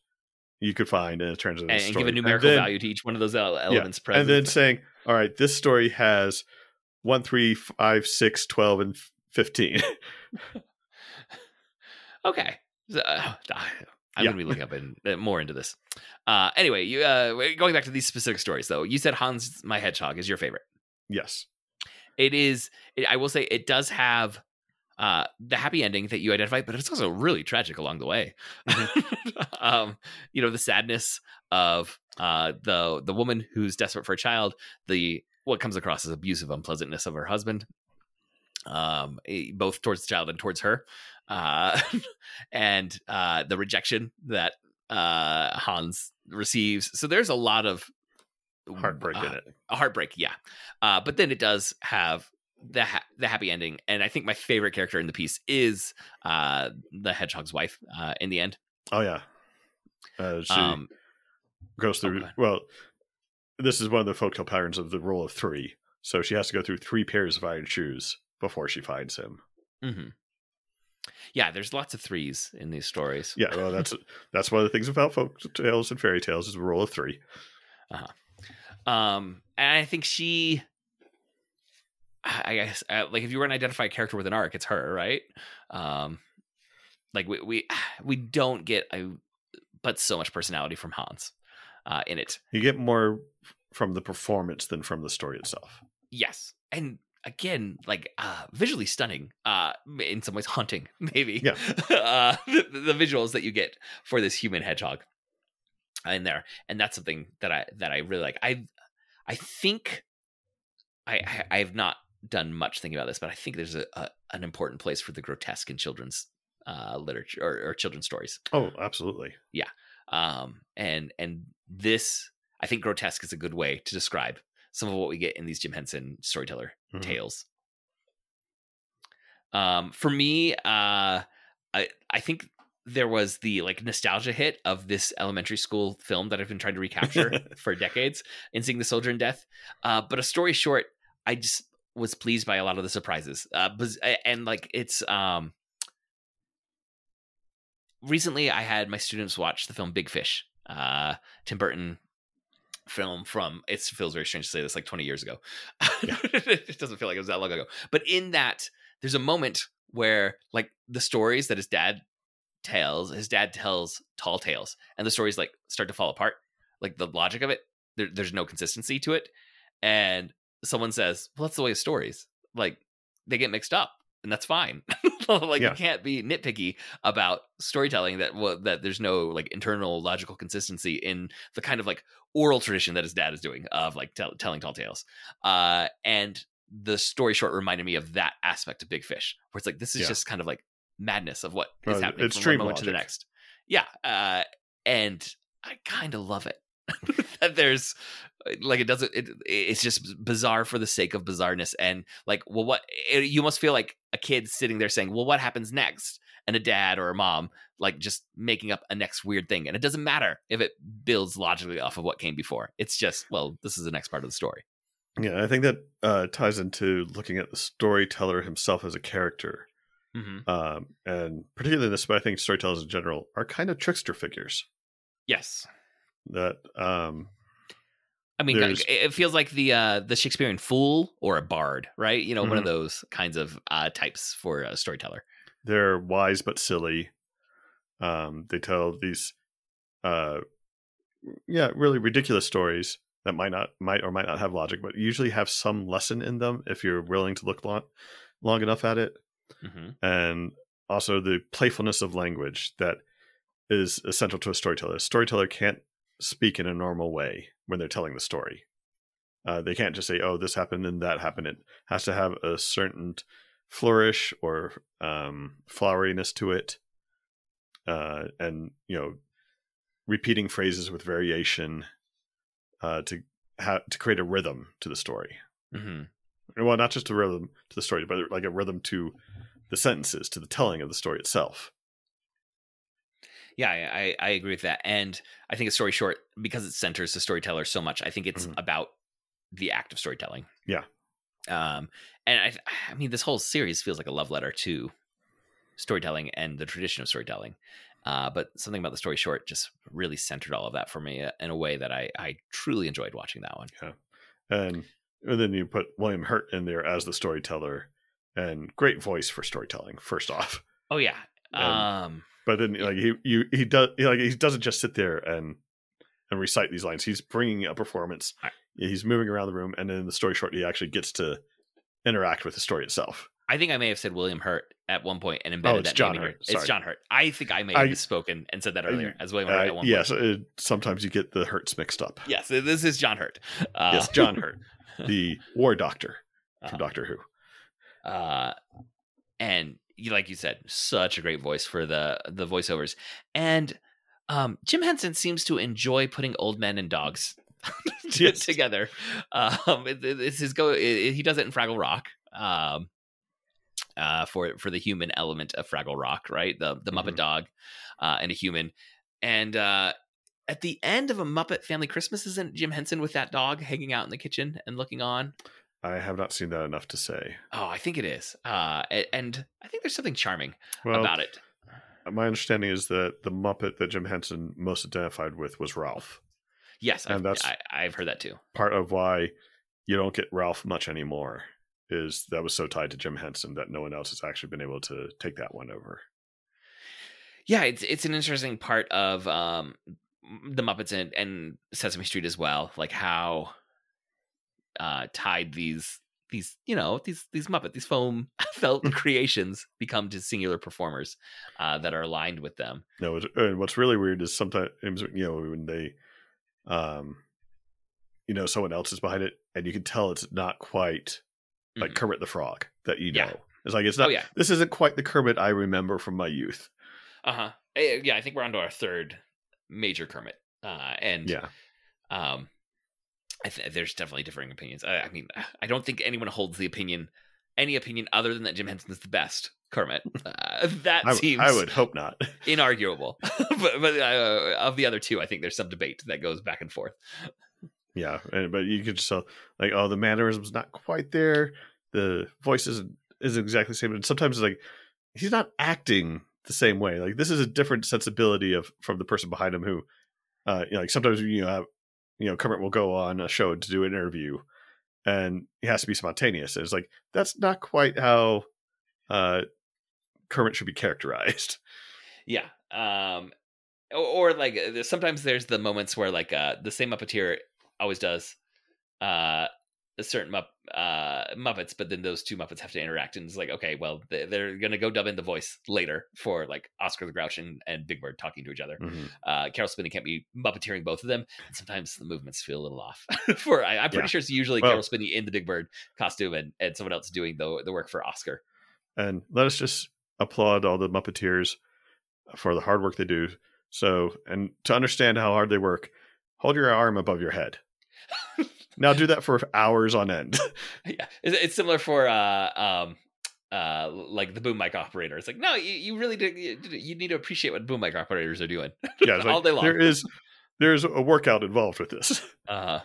you could find in a transcendentalist and, and story. give a numerical then- value to each one of those ele- elements present. And then saying, all right, this story has 1, 3, 5, 6, 12, and 15. Okay. So, uh, I'm Yeah. going to be looking up in, uh, more into this. Uh, anyway, you uh, going back to these specific stories, though, you said Hans my Hedgehog is your favorite. yes. It is. It, I will say it does have uh, the happy ending that you identify, but it's also really tragic along the way. um, you know, the sadness of uh, the the woman who's desperate for a child, the what comes across as abusive unpleasantness of her husband, um, eh, both towards the child and towards her, uh, and uh, the rejection that uh, Hans receives. So there's a lot of Heartbreak uh, in it. a heartbreak, yeah. Uh, but then it does have the ha- the happy ending, and I think my favorite character in the piece is uh, the hedgehog's wife. Uh, in the end, Oh, yeah. Uh, she um, goes oh, through, go well, this is one of the folktale patterns of the rule of three. So she has to go through three pairs of iron shoes before she finds him. mhm. yeah, there's lots of threes in these stories. Yeah, well, that's that's one of the things about folk tales and fairy tales is the rule of three. Um, and I think she, I I guess, uh, like if you were going to identify a character with an arc, it's her, right? Um, like we we we don't get a, but so much personality from Hans, uh, in it. You get more from the performance than from the story itself. Yes, and again, like uh, visually stunning. Uh, in some ways, haunting. Maybe. Yeah. uh, the, the visuals that you get for this human hedgehog in there, and that's something that I that I really like. I I think I I, have not done much thinking about this, but I think there's a, a an important place for the grotesque in children's uh, literature or, or children's stories. Oh, absolutely. Yeah um, and and this I think grotesque is a good way to describe some of what we get in these Jim Henson storyteller Mhm. tales. Um, for me, uh, I I think there was the like nostalgia hit of this elementary school film that I've been trying to recapture for decades in seeing the soldier in death. Uh, but a story short, I just was pleased by a lot of the surprises. Uh, and like it's um. Recently, I had my students watch the film Big Fish, uh, Tim Burton film from. It feels very strange to say this, like twenty years ago. it doesn't feel like it was that long ago. But in that, there's a moment where like the stories that his dad tells, his dad tells tall tales, and the stories like start to fall apart. Like the logic of it, there, there's no consistency to it. And someone says, "Well, that's the way of stories. Like they get mixed up, and that's fine. like Yeah. you can't be nitpicky about storytelling that well, that there's no like internal logical consistency in the kind of like oral tradition that his dad is doing of like tell, telling tall tales. Uh, and the story short reminded me of that aspect of Big Fish, where it's like this is Yeah. just kind of like madness of what is Well, happening it's from one moment to the next. Yeah, uh, and I kind of love it. that there's like it doesn't it, it's just bizarre for the sake of bizarreness and like well what it, you must feel like a kid sitting there saying well what happens next and a dad or a mom like just making up a next weird thing and it doesn't matter if it builds logically off of what came before it's just well this is the next part of the story Yeah, I think that uh, ties into looking at the storyteller himself as a character. Mm-hmm. Um, and particularly this, but I think storytellers in general are kind of trickster figures yes that um, I mean, There's- it feels like the uh, the Shakespearean fool or a bard, right? You know, one of Mhm. those kinds of uh, types for a storyteller. they're wise but silly. Um, they tell these, uh, yeah, really ridiculous stories that might not might or might not have logic, but usually have some lesson in them if you're willing to look long, long enough at it. Hmm And also the playfulness of language that is essential to a storyteller. A storyteller can't speak in a normal way when they're telling the story. Uh, they can't just say, "Oh, this happened and that happened." It has to have a certain flourish or um, floweriness to it, uh, and you know, repeating phrases with variation uh, to ha- to create a rhythm to the story. hmm Well, not just a rhythm to the story, but like a rhythm to the sentences, to the telling of the story itself. Yeah, I, I agree with that, and I think a story short because it centers the storyteller so much. I think it's Mhm. about the act of storytelling. Yeah. Um, and I I mean this whole series feels like a love letter to storytelling and the tradition of storytelling. Uh, but something about the story short just really centered all of that for me in a way that I I truly enjoyed watching that one. Yeah. And, and then you put William Hurt in there as the storyteller, and great voice for storytelling. First off, Oh yeah. And- Um, but then like he you he does like he doesn't just sit there and and recite these lines. He's bringing a performance. Right. He's moving around the room, and then in the story short, he actually gets to interact with the story itself. I think I may have said William Hurt at one point and embedded Oh, it's that John name. Hurt. It's John Hurt. I think I may have I- misspoken and said that I- earlier as William Hurt at Uh, one yes, point. uh, sometimes you get the Hurts mixed up. Yes, this is John Hurt. Uh, yes, John Hurt, the war doctor from uh, Doctor Who. uh, and you, like you said, such a great voice for the the voiceovers. And um, Jim Henson seems to enjoy putting old men and dogs together. Um, it- it's his go. it- it- he does it in Fraggle Rock. Um, uh, for for the human element of Fraggle Rock, right? The the Muppet Mhm. dog uh, and a human, and uh, at the end of a Muppet Family Christmas, isn't Jim Henson with that dog hanging out in the kitchen and looking on? I have not seen that enough to say. Oh, I think it is. Uh, and I think there's something charming Well, about it. my understanding is that the Muppet that Jim Henson most identified with was Ralph. Yes, and I've, that's- I, I've heard that too. Part of why you don't get Ralph much anymore is that was so tied to Jim Henson that no one else has actually been able to take that one over. Yeah, it's it's an interesting part of um, the Muppets and, and Sesame Street as well, like how uh, tied these these you know these these Muppet these foam felt creations become to singular performers uh, that are aligned with them. No, and what's really weird is sometimes you know when they, um, you know, someone else is behind it, and you can tell it's not quite like Mhm. Kermit the Frog that you know. Yeah. It's like it's not. Oh not. yeah, This isn't quite the Kermit I remember from my youth. uh huh. Yeah, I think we're on to our third major Kermit, uh, and Yeah, um I th- there's definitely differing opinions I, I mean i don't think anyone holds the opinion any opinion other than that jim henson is the best kermit uh, that I, seems I would hope not. inarguable but, but uh, of the other two i think there's some debate that goes back and forth yeah, but you could just tell like, oh, the mannerism's not quite there. The voice isn't isn't exactly the same, and sometimes it's like he's not acting the same way. Like this is a different sensibility of from the person behind him who, uh, you know, like sometimes you know, have, you know, Kermit will go on a show to do an interview, and he has to be spontaneous. And it's like that's not quite how uh, Kermit should be characterized. yeah um or, or like sometimes there's the moments where like uh the same muppeteer always does uh certain mupp, uh muppets but then those two muppets have to interact and it's like okay well they- they're gonna go dub in the voice later for like oscar the grouch and, and big bird talking to each other uh, Caroll Spinney can't be Muppeteering both of them. And sometimes the movements feel a little off. for I, I'm pretty Yeah. sure it's usually Well- Caroll Spinney in the Big Bird costume and, and someone else doing the the work for Oscar. And let us just applaud all the Muppeteers for the hard work they do. So, and to understand how hard they work, hold your arm above your head. Now do that for hours on end. yeah, it's, it's similar for uh, um, uh, like the boom mic operator. It's like no, you, you really do. You, you need to appreciate what boom mic operators are doing. yeah, All like, day long. there is there's a workout involved with this. Uh,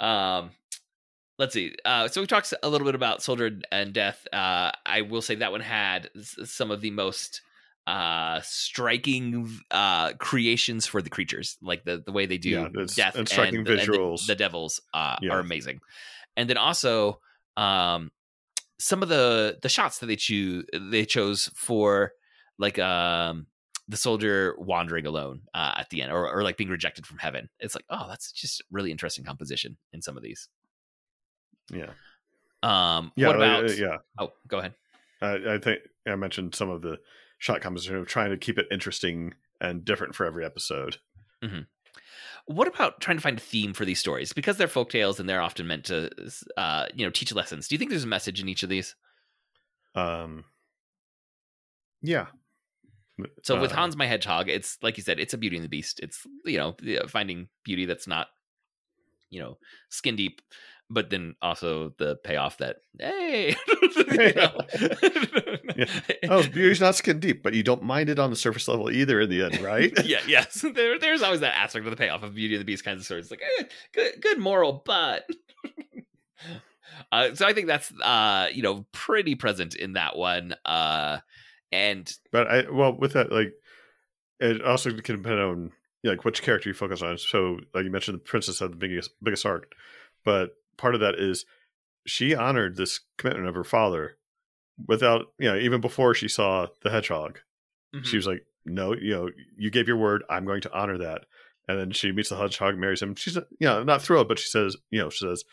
um, let's see. Uh, so we talked a little bit about Soldier and Death. Uh, I will say that one had some of the most uh striking uh creations for the creatures like the the way they do Yeah, death and striking the- the- visuals. the, devils uh Yeah. are amazing and then also um some of the the shots that they choose they chose for like um the soldier wandering alone uh, at the end or, or like being rejected from heaven it's like oh that's just really interesting composition in some of these Yeah, um yeah, what about uh, yeah. oh go ahead I, I think I mentioned some of the shot composition of trying to keep it interesting and different for every episode. What about trying to find a theme for these stories? Because they're folk tales and they're often meant to, uh, you know, teach lessons. Do you think there's a message in each of these? Um, yeah. So with Uh, Hans my Hedgehog, it's like you said, it's a Beauty and the Beast. It's you know finding beauty that's not, you know, skin deep, but then also the payoff that hey, know. oh, beauty's not skin deep, but you don't mind it on the surface level either in the end, right? yeah, yes. There, there's always that aspect of the payoff of Beauty and the Beast kinds of stories. It's like eh, good, good moral, but. Uh, so I think that's uh, you know pretty present in that one, uh, and But I well with that like it also can depend on you know, like which character you focus on. So like you mentioned, the princess had the biggest biggest arc, but part of that is she honored this commitment of her father without you know even before she saw the hedgehog. mm-hmm. She was like, "No, you know, you gave your word. I'm going to honor that." And then she meets the hedgehog, marries him. She's you know not thrilled, but she says, you know, she says,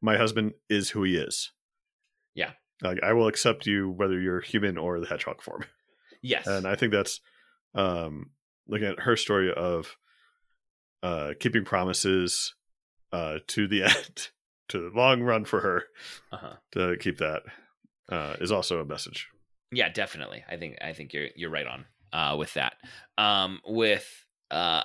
"My husband is who he is." Yeah. like I will accept you whether you're human or the hedgehog form. yes, And I think that's um, looking at her story of uh, keeping promises uh, to the end, to the long run for her uh-huh. to keep that uh, is also a message. Yeah, definitely. I think I think you're you're right on uh, with that. Um, with uh,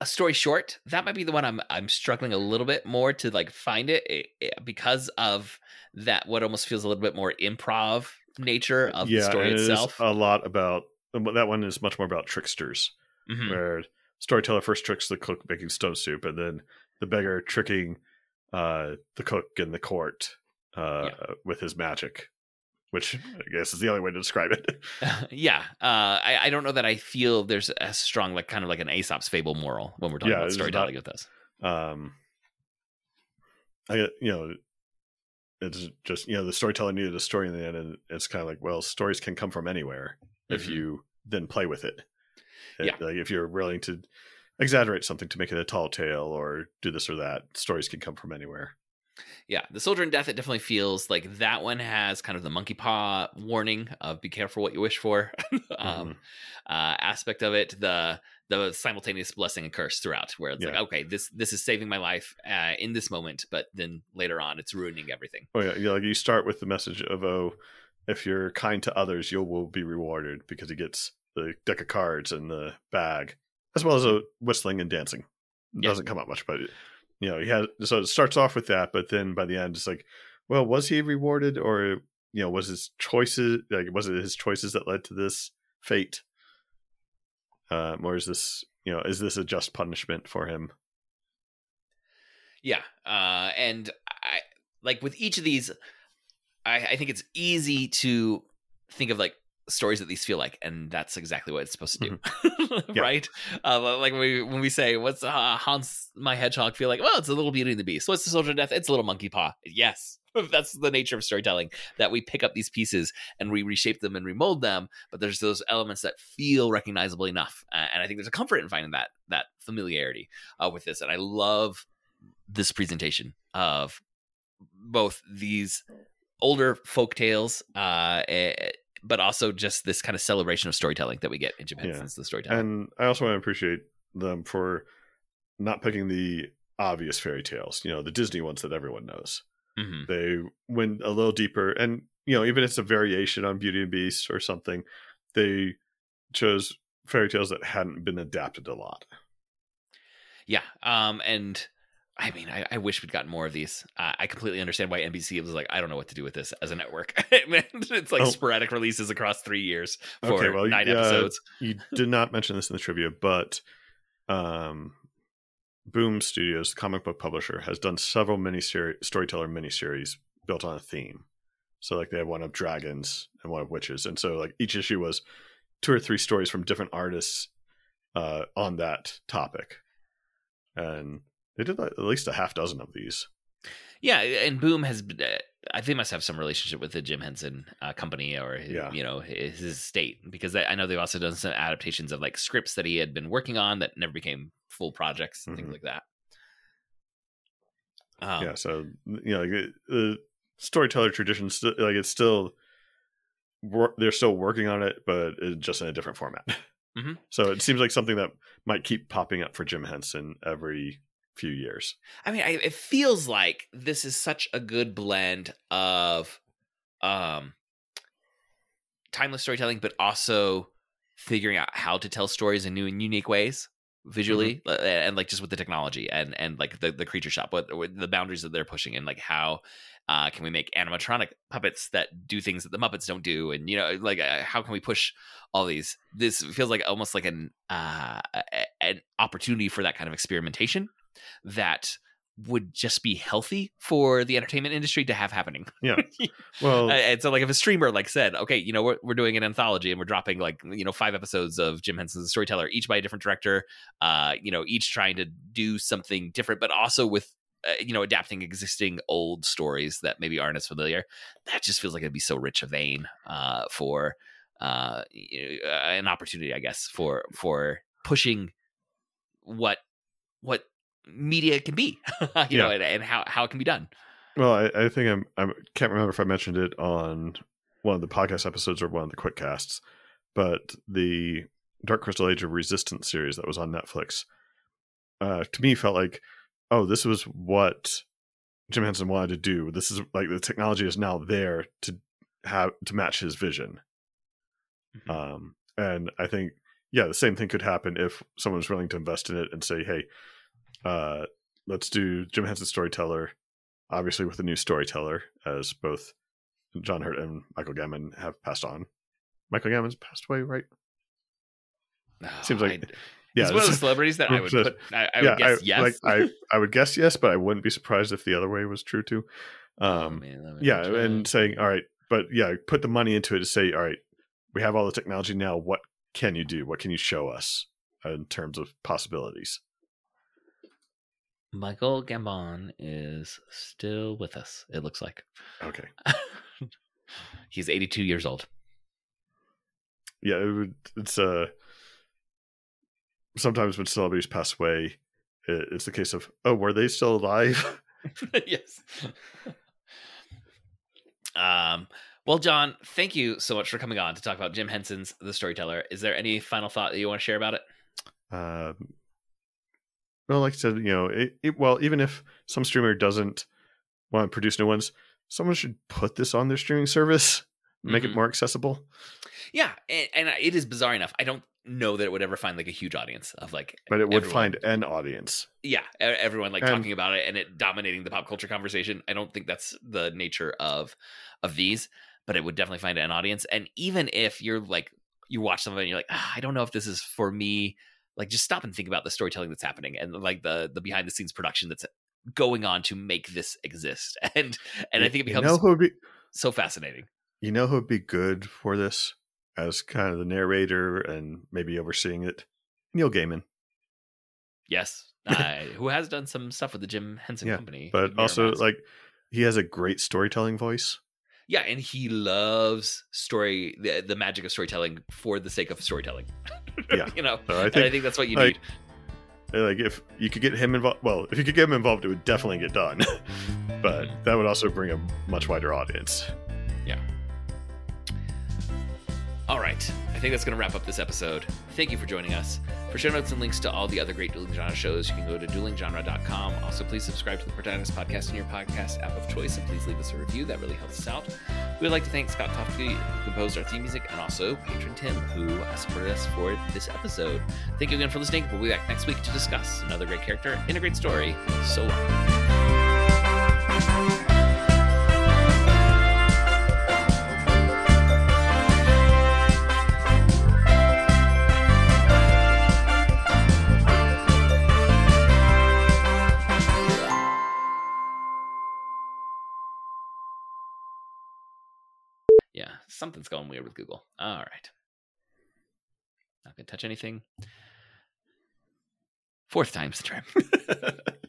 a story short, that might be the one I'm I'm struggling a little bit more to like find it, it, it- because of that. What almost feels a little bit more improv nature of the story it is itself. a lot about that one is much more about tricksters, Mhm. where storyteller first tricks the cook making stone soup, and then the beggar tricking uh, the cook in the court uh, with his magic, which I guess is the only way to describe it. yeah, uh, I, I don't know that I feel there's a strong like kind of like an Aesop's fable moral when we're talking Yeah, about storytelling not- with this. um i you know it's just you know the storyteller needed a story in the end and it's kind of like well stories can come from anywhere if Mhm. you then play with it It- Yeah. like if you're willing to exaggerate something to make it a tall tale or do this or that. Stories can come from anywhere. Yeah, the Soldier in Death, it definitely feels like that one has kind of the monkey paw warning of be careful what you wish for. Um, uh, aspect of it. The the simultaneous blessing and curse throughout, where it's like, okay, this this is saving my life uh, in this moment, but then later on, it's ruining everything. oh yeah you know, like you start with the message of oh if you're kind to others you will be rewarded because he gets the deck of cards and the bag as well as a whistling and dancing. It Yeah. doesn't come out much but you know he had so it starts off with that but then by the end it's like well was he rewarded or you know was his choices like was it his choices that led to this fate? Um, or is this you know is this a just punishment for him? Yeah, uh, and I like with each of these, I, I think it's easy to think of like stories that these feel like, and that's exactly what it's supposed to do, Yeah. right? Uh, like when we when we say, "What's uh, Hans my Hedgehog feel like?" Well, it's a little Beauty and the Beast. What's the Soldier of Death? It's a little Monkey Paw. Yes. That's the nature of storytelling that we pick up these pieces and we reshape them and remold them, but there's those elements that feel recognizable enough, uh, and I think there's a comfort in finding that that familiarity uh, with this. And I love this presentation of both these older folk tales, uh, but also just this kind of celebration of storytelling that we get in Jim Yeah. Henson's The Storyteller. and i also want to appreciate them for not picking the obvious fairy tales you know the disney ones that everyone knows Mhm. they went a little deeper and you know even if it's a variation on beauty and beast or something they chose fairy tales that hadn't been adapted a lot Yeah, um, and I mean, I, I wish we'd gotten more of these. Uh, I completely understand why NBC was like, I don't know what to do with this as a network. it's like Oh. sporadic releases across three years for Okay, well, nine yeah, episodes. you did not mention this in the trivia but um boom studios the comic book publisher has done several mini series storyteller miniseries built on a theme so like they have one of dragons and one of witches and so like each issue was two or three stories from different artists uh on that topic and they did at least a half dozen of these Yeah, and Boom has. been- Uh, I think must have some relationship with the Jim Henson uh, company or his, Yeah. you know his, his estate because I know they've also done some adaptations of like scripts that he had been working on that never became full projects and Mhm. things like that. Um, yeah so you know like, the storyteller tradition st- like it's still wor- they're still working on it, but it's just in a different format. Mhm. So it seems like something that might keep popping up for Jim Henson every few years. I mean, I, it feels like this is such a good blend of um timeless storytelling, but also figuring out how to tell stories in new and unique ways visually uh, and like just with the technology and and like the, the creature shop what, what the boundaries that they're pushing and like how uh can we make animatronic puppets that do things that the muppets don't do? And you know like uh, how can we push all these? This feels like almost like an uh an opportunity for that kind of experimentation that would just be healthy for the entertainment industry to have happening. Yeah. Well, and so, like, if a streamer like said, "Okay, you know, we're, we're doing an anthology and we're dropping like you know five episodes of Jim Henson's Storyteller, each by a different director, uh, you know, each trying to do something different, but also with uh, you know adapting existing old stories that maybe aren't as familiar." That just feels like it'd be so rich a vein uh, for uh, you know, uh, an opportunity, I guess, for for pushing what what media can be, you know, and, and how how it can be done. well, I, I think I'm I can't remember if I mentioned it on one of the podcast episodes or one of the quick casts, but the Dark Crystal Age of Resistance series that was on Netflix, uh, to me felt like, oh, this was what Jim Henson wanted to do. This is like the technology is now there to have to match his vision. Mhm. Um, and I think, yeah, the same thing could happen if someone's willing to invest in it and say, hey, uh, let's do Jim Henson Storyteller, obviously with a new storyteller, as both John Hurt and Michael Gambon have passed on. Michael Gambon's passed away, right? Seems like- I- Yeah, he's one of the celebrities that I would put. I, I would guess yes. Like, I, I would guess yes, but I wouldn't be surprised if the other way was true too. Oh, Um, man, yeah, and saying, all right, but yeah, put the money into it to say, all right, we have all the technology now. What can you do? What can you show us in terms of possibilities? Michael Gambon is still with us. It looks like Okay, he's 82 years old. yeah, it would, it's uh sometimes when celebrities pass away, it, it's the case of, oh, were they still alive? yes. um. Well, John, thank you so much for coming on to talk about Jim Henson's The Storyteller. Is there any final thought that you want to share about it? Um, well, like I said, you know, it, it, well, even if some streamer doesn't want to produce new ones, someone should put this on their streaming service, make Mhm. it more accessible. Yeah, and, and it is bizarre enough. I don't know that it would ever find like a huge audience of like, But it would everyone- find an audience. yeah, everyone like And- talking about it and it dominating the pop culture conversation. I don't think that's the nature of of these, but it would definitely find an audience. And even if you're like you watch some of it and you're like, ah, I don't know if this is for me. Like, just stop and think about the storytelling that's happening and like the the behind the scenes production that's going on to make this exist. And and I think it you becomes know who would be so fascinating. you know who would be good for this as kind of the narrator and maybe overseeing it. Neil Gaiman, Yes, uh, who has done some stuff with the Jim Henson Yeah, Company, but also like he has a great storytelling voice. Yeah, and he loves story, the, the magic of storytelling for the sake of storytelling. Yeah. you know, So I and I think think that's what you like, need. like if you could get him involved, well, if you could get him involved, it would definitely get done. but that would also bring a much wider audience. All right, I think that's going to wrap up this episode. Thank you for joining us. For show notes and links to all the other great Dueling Genre shows, you can go to duelinggenre.com. Also, please subscribe to the Protagonist Podcast in your podcast app of choice, and please leave us a review. That really helps us out. We would like to thank Scott Tofke, who composed our theme music, and also patron Tim, who supported us for this episode. Thank you again for listening. We'll be back next week to discuss another great character in a great story. So long. Something's going weird with Google. All right. Not going to touch anything. Fourth time's the charm.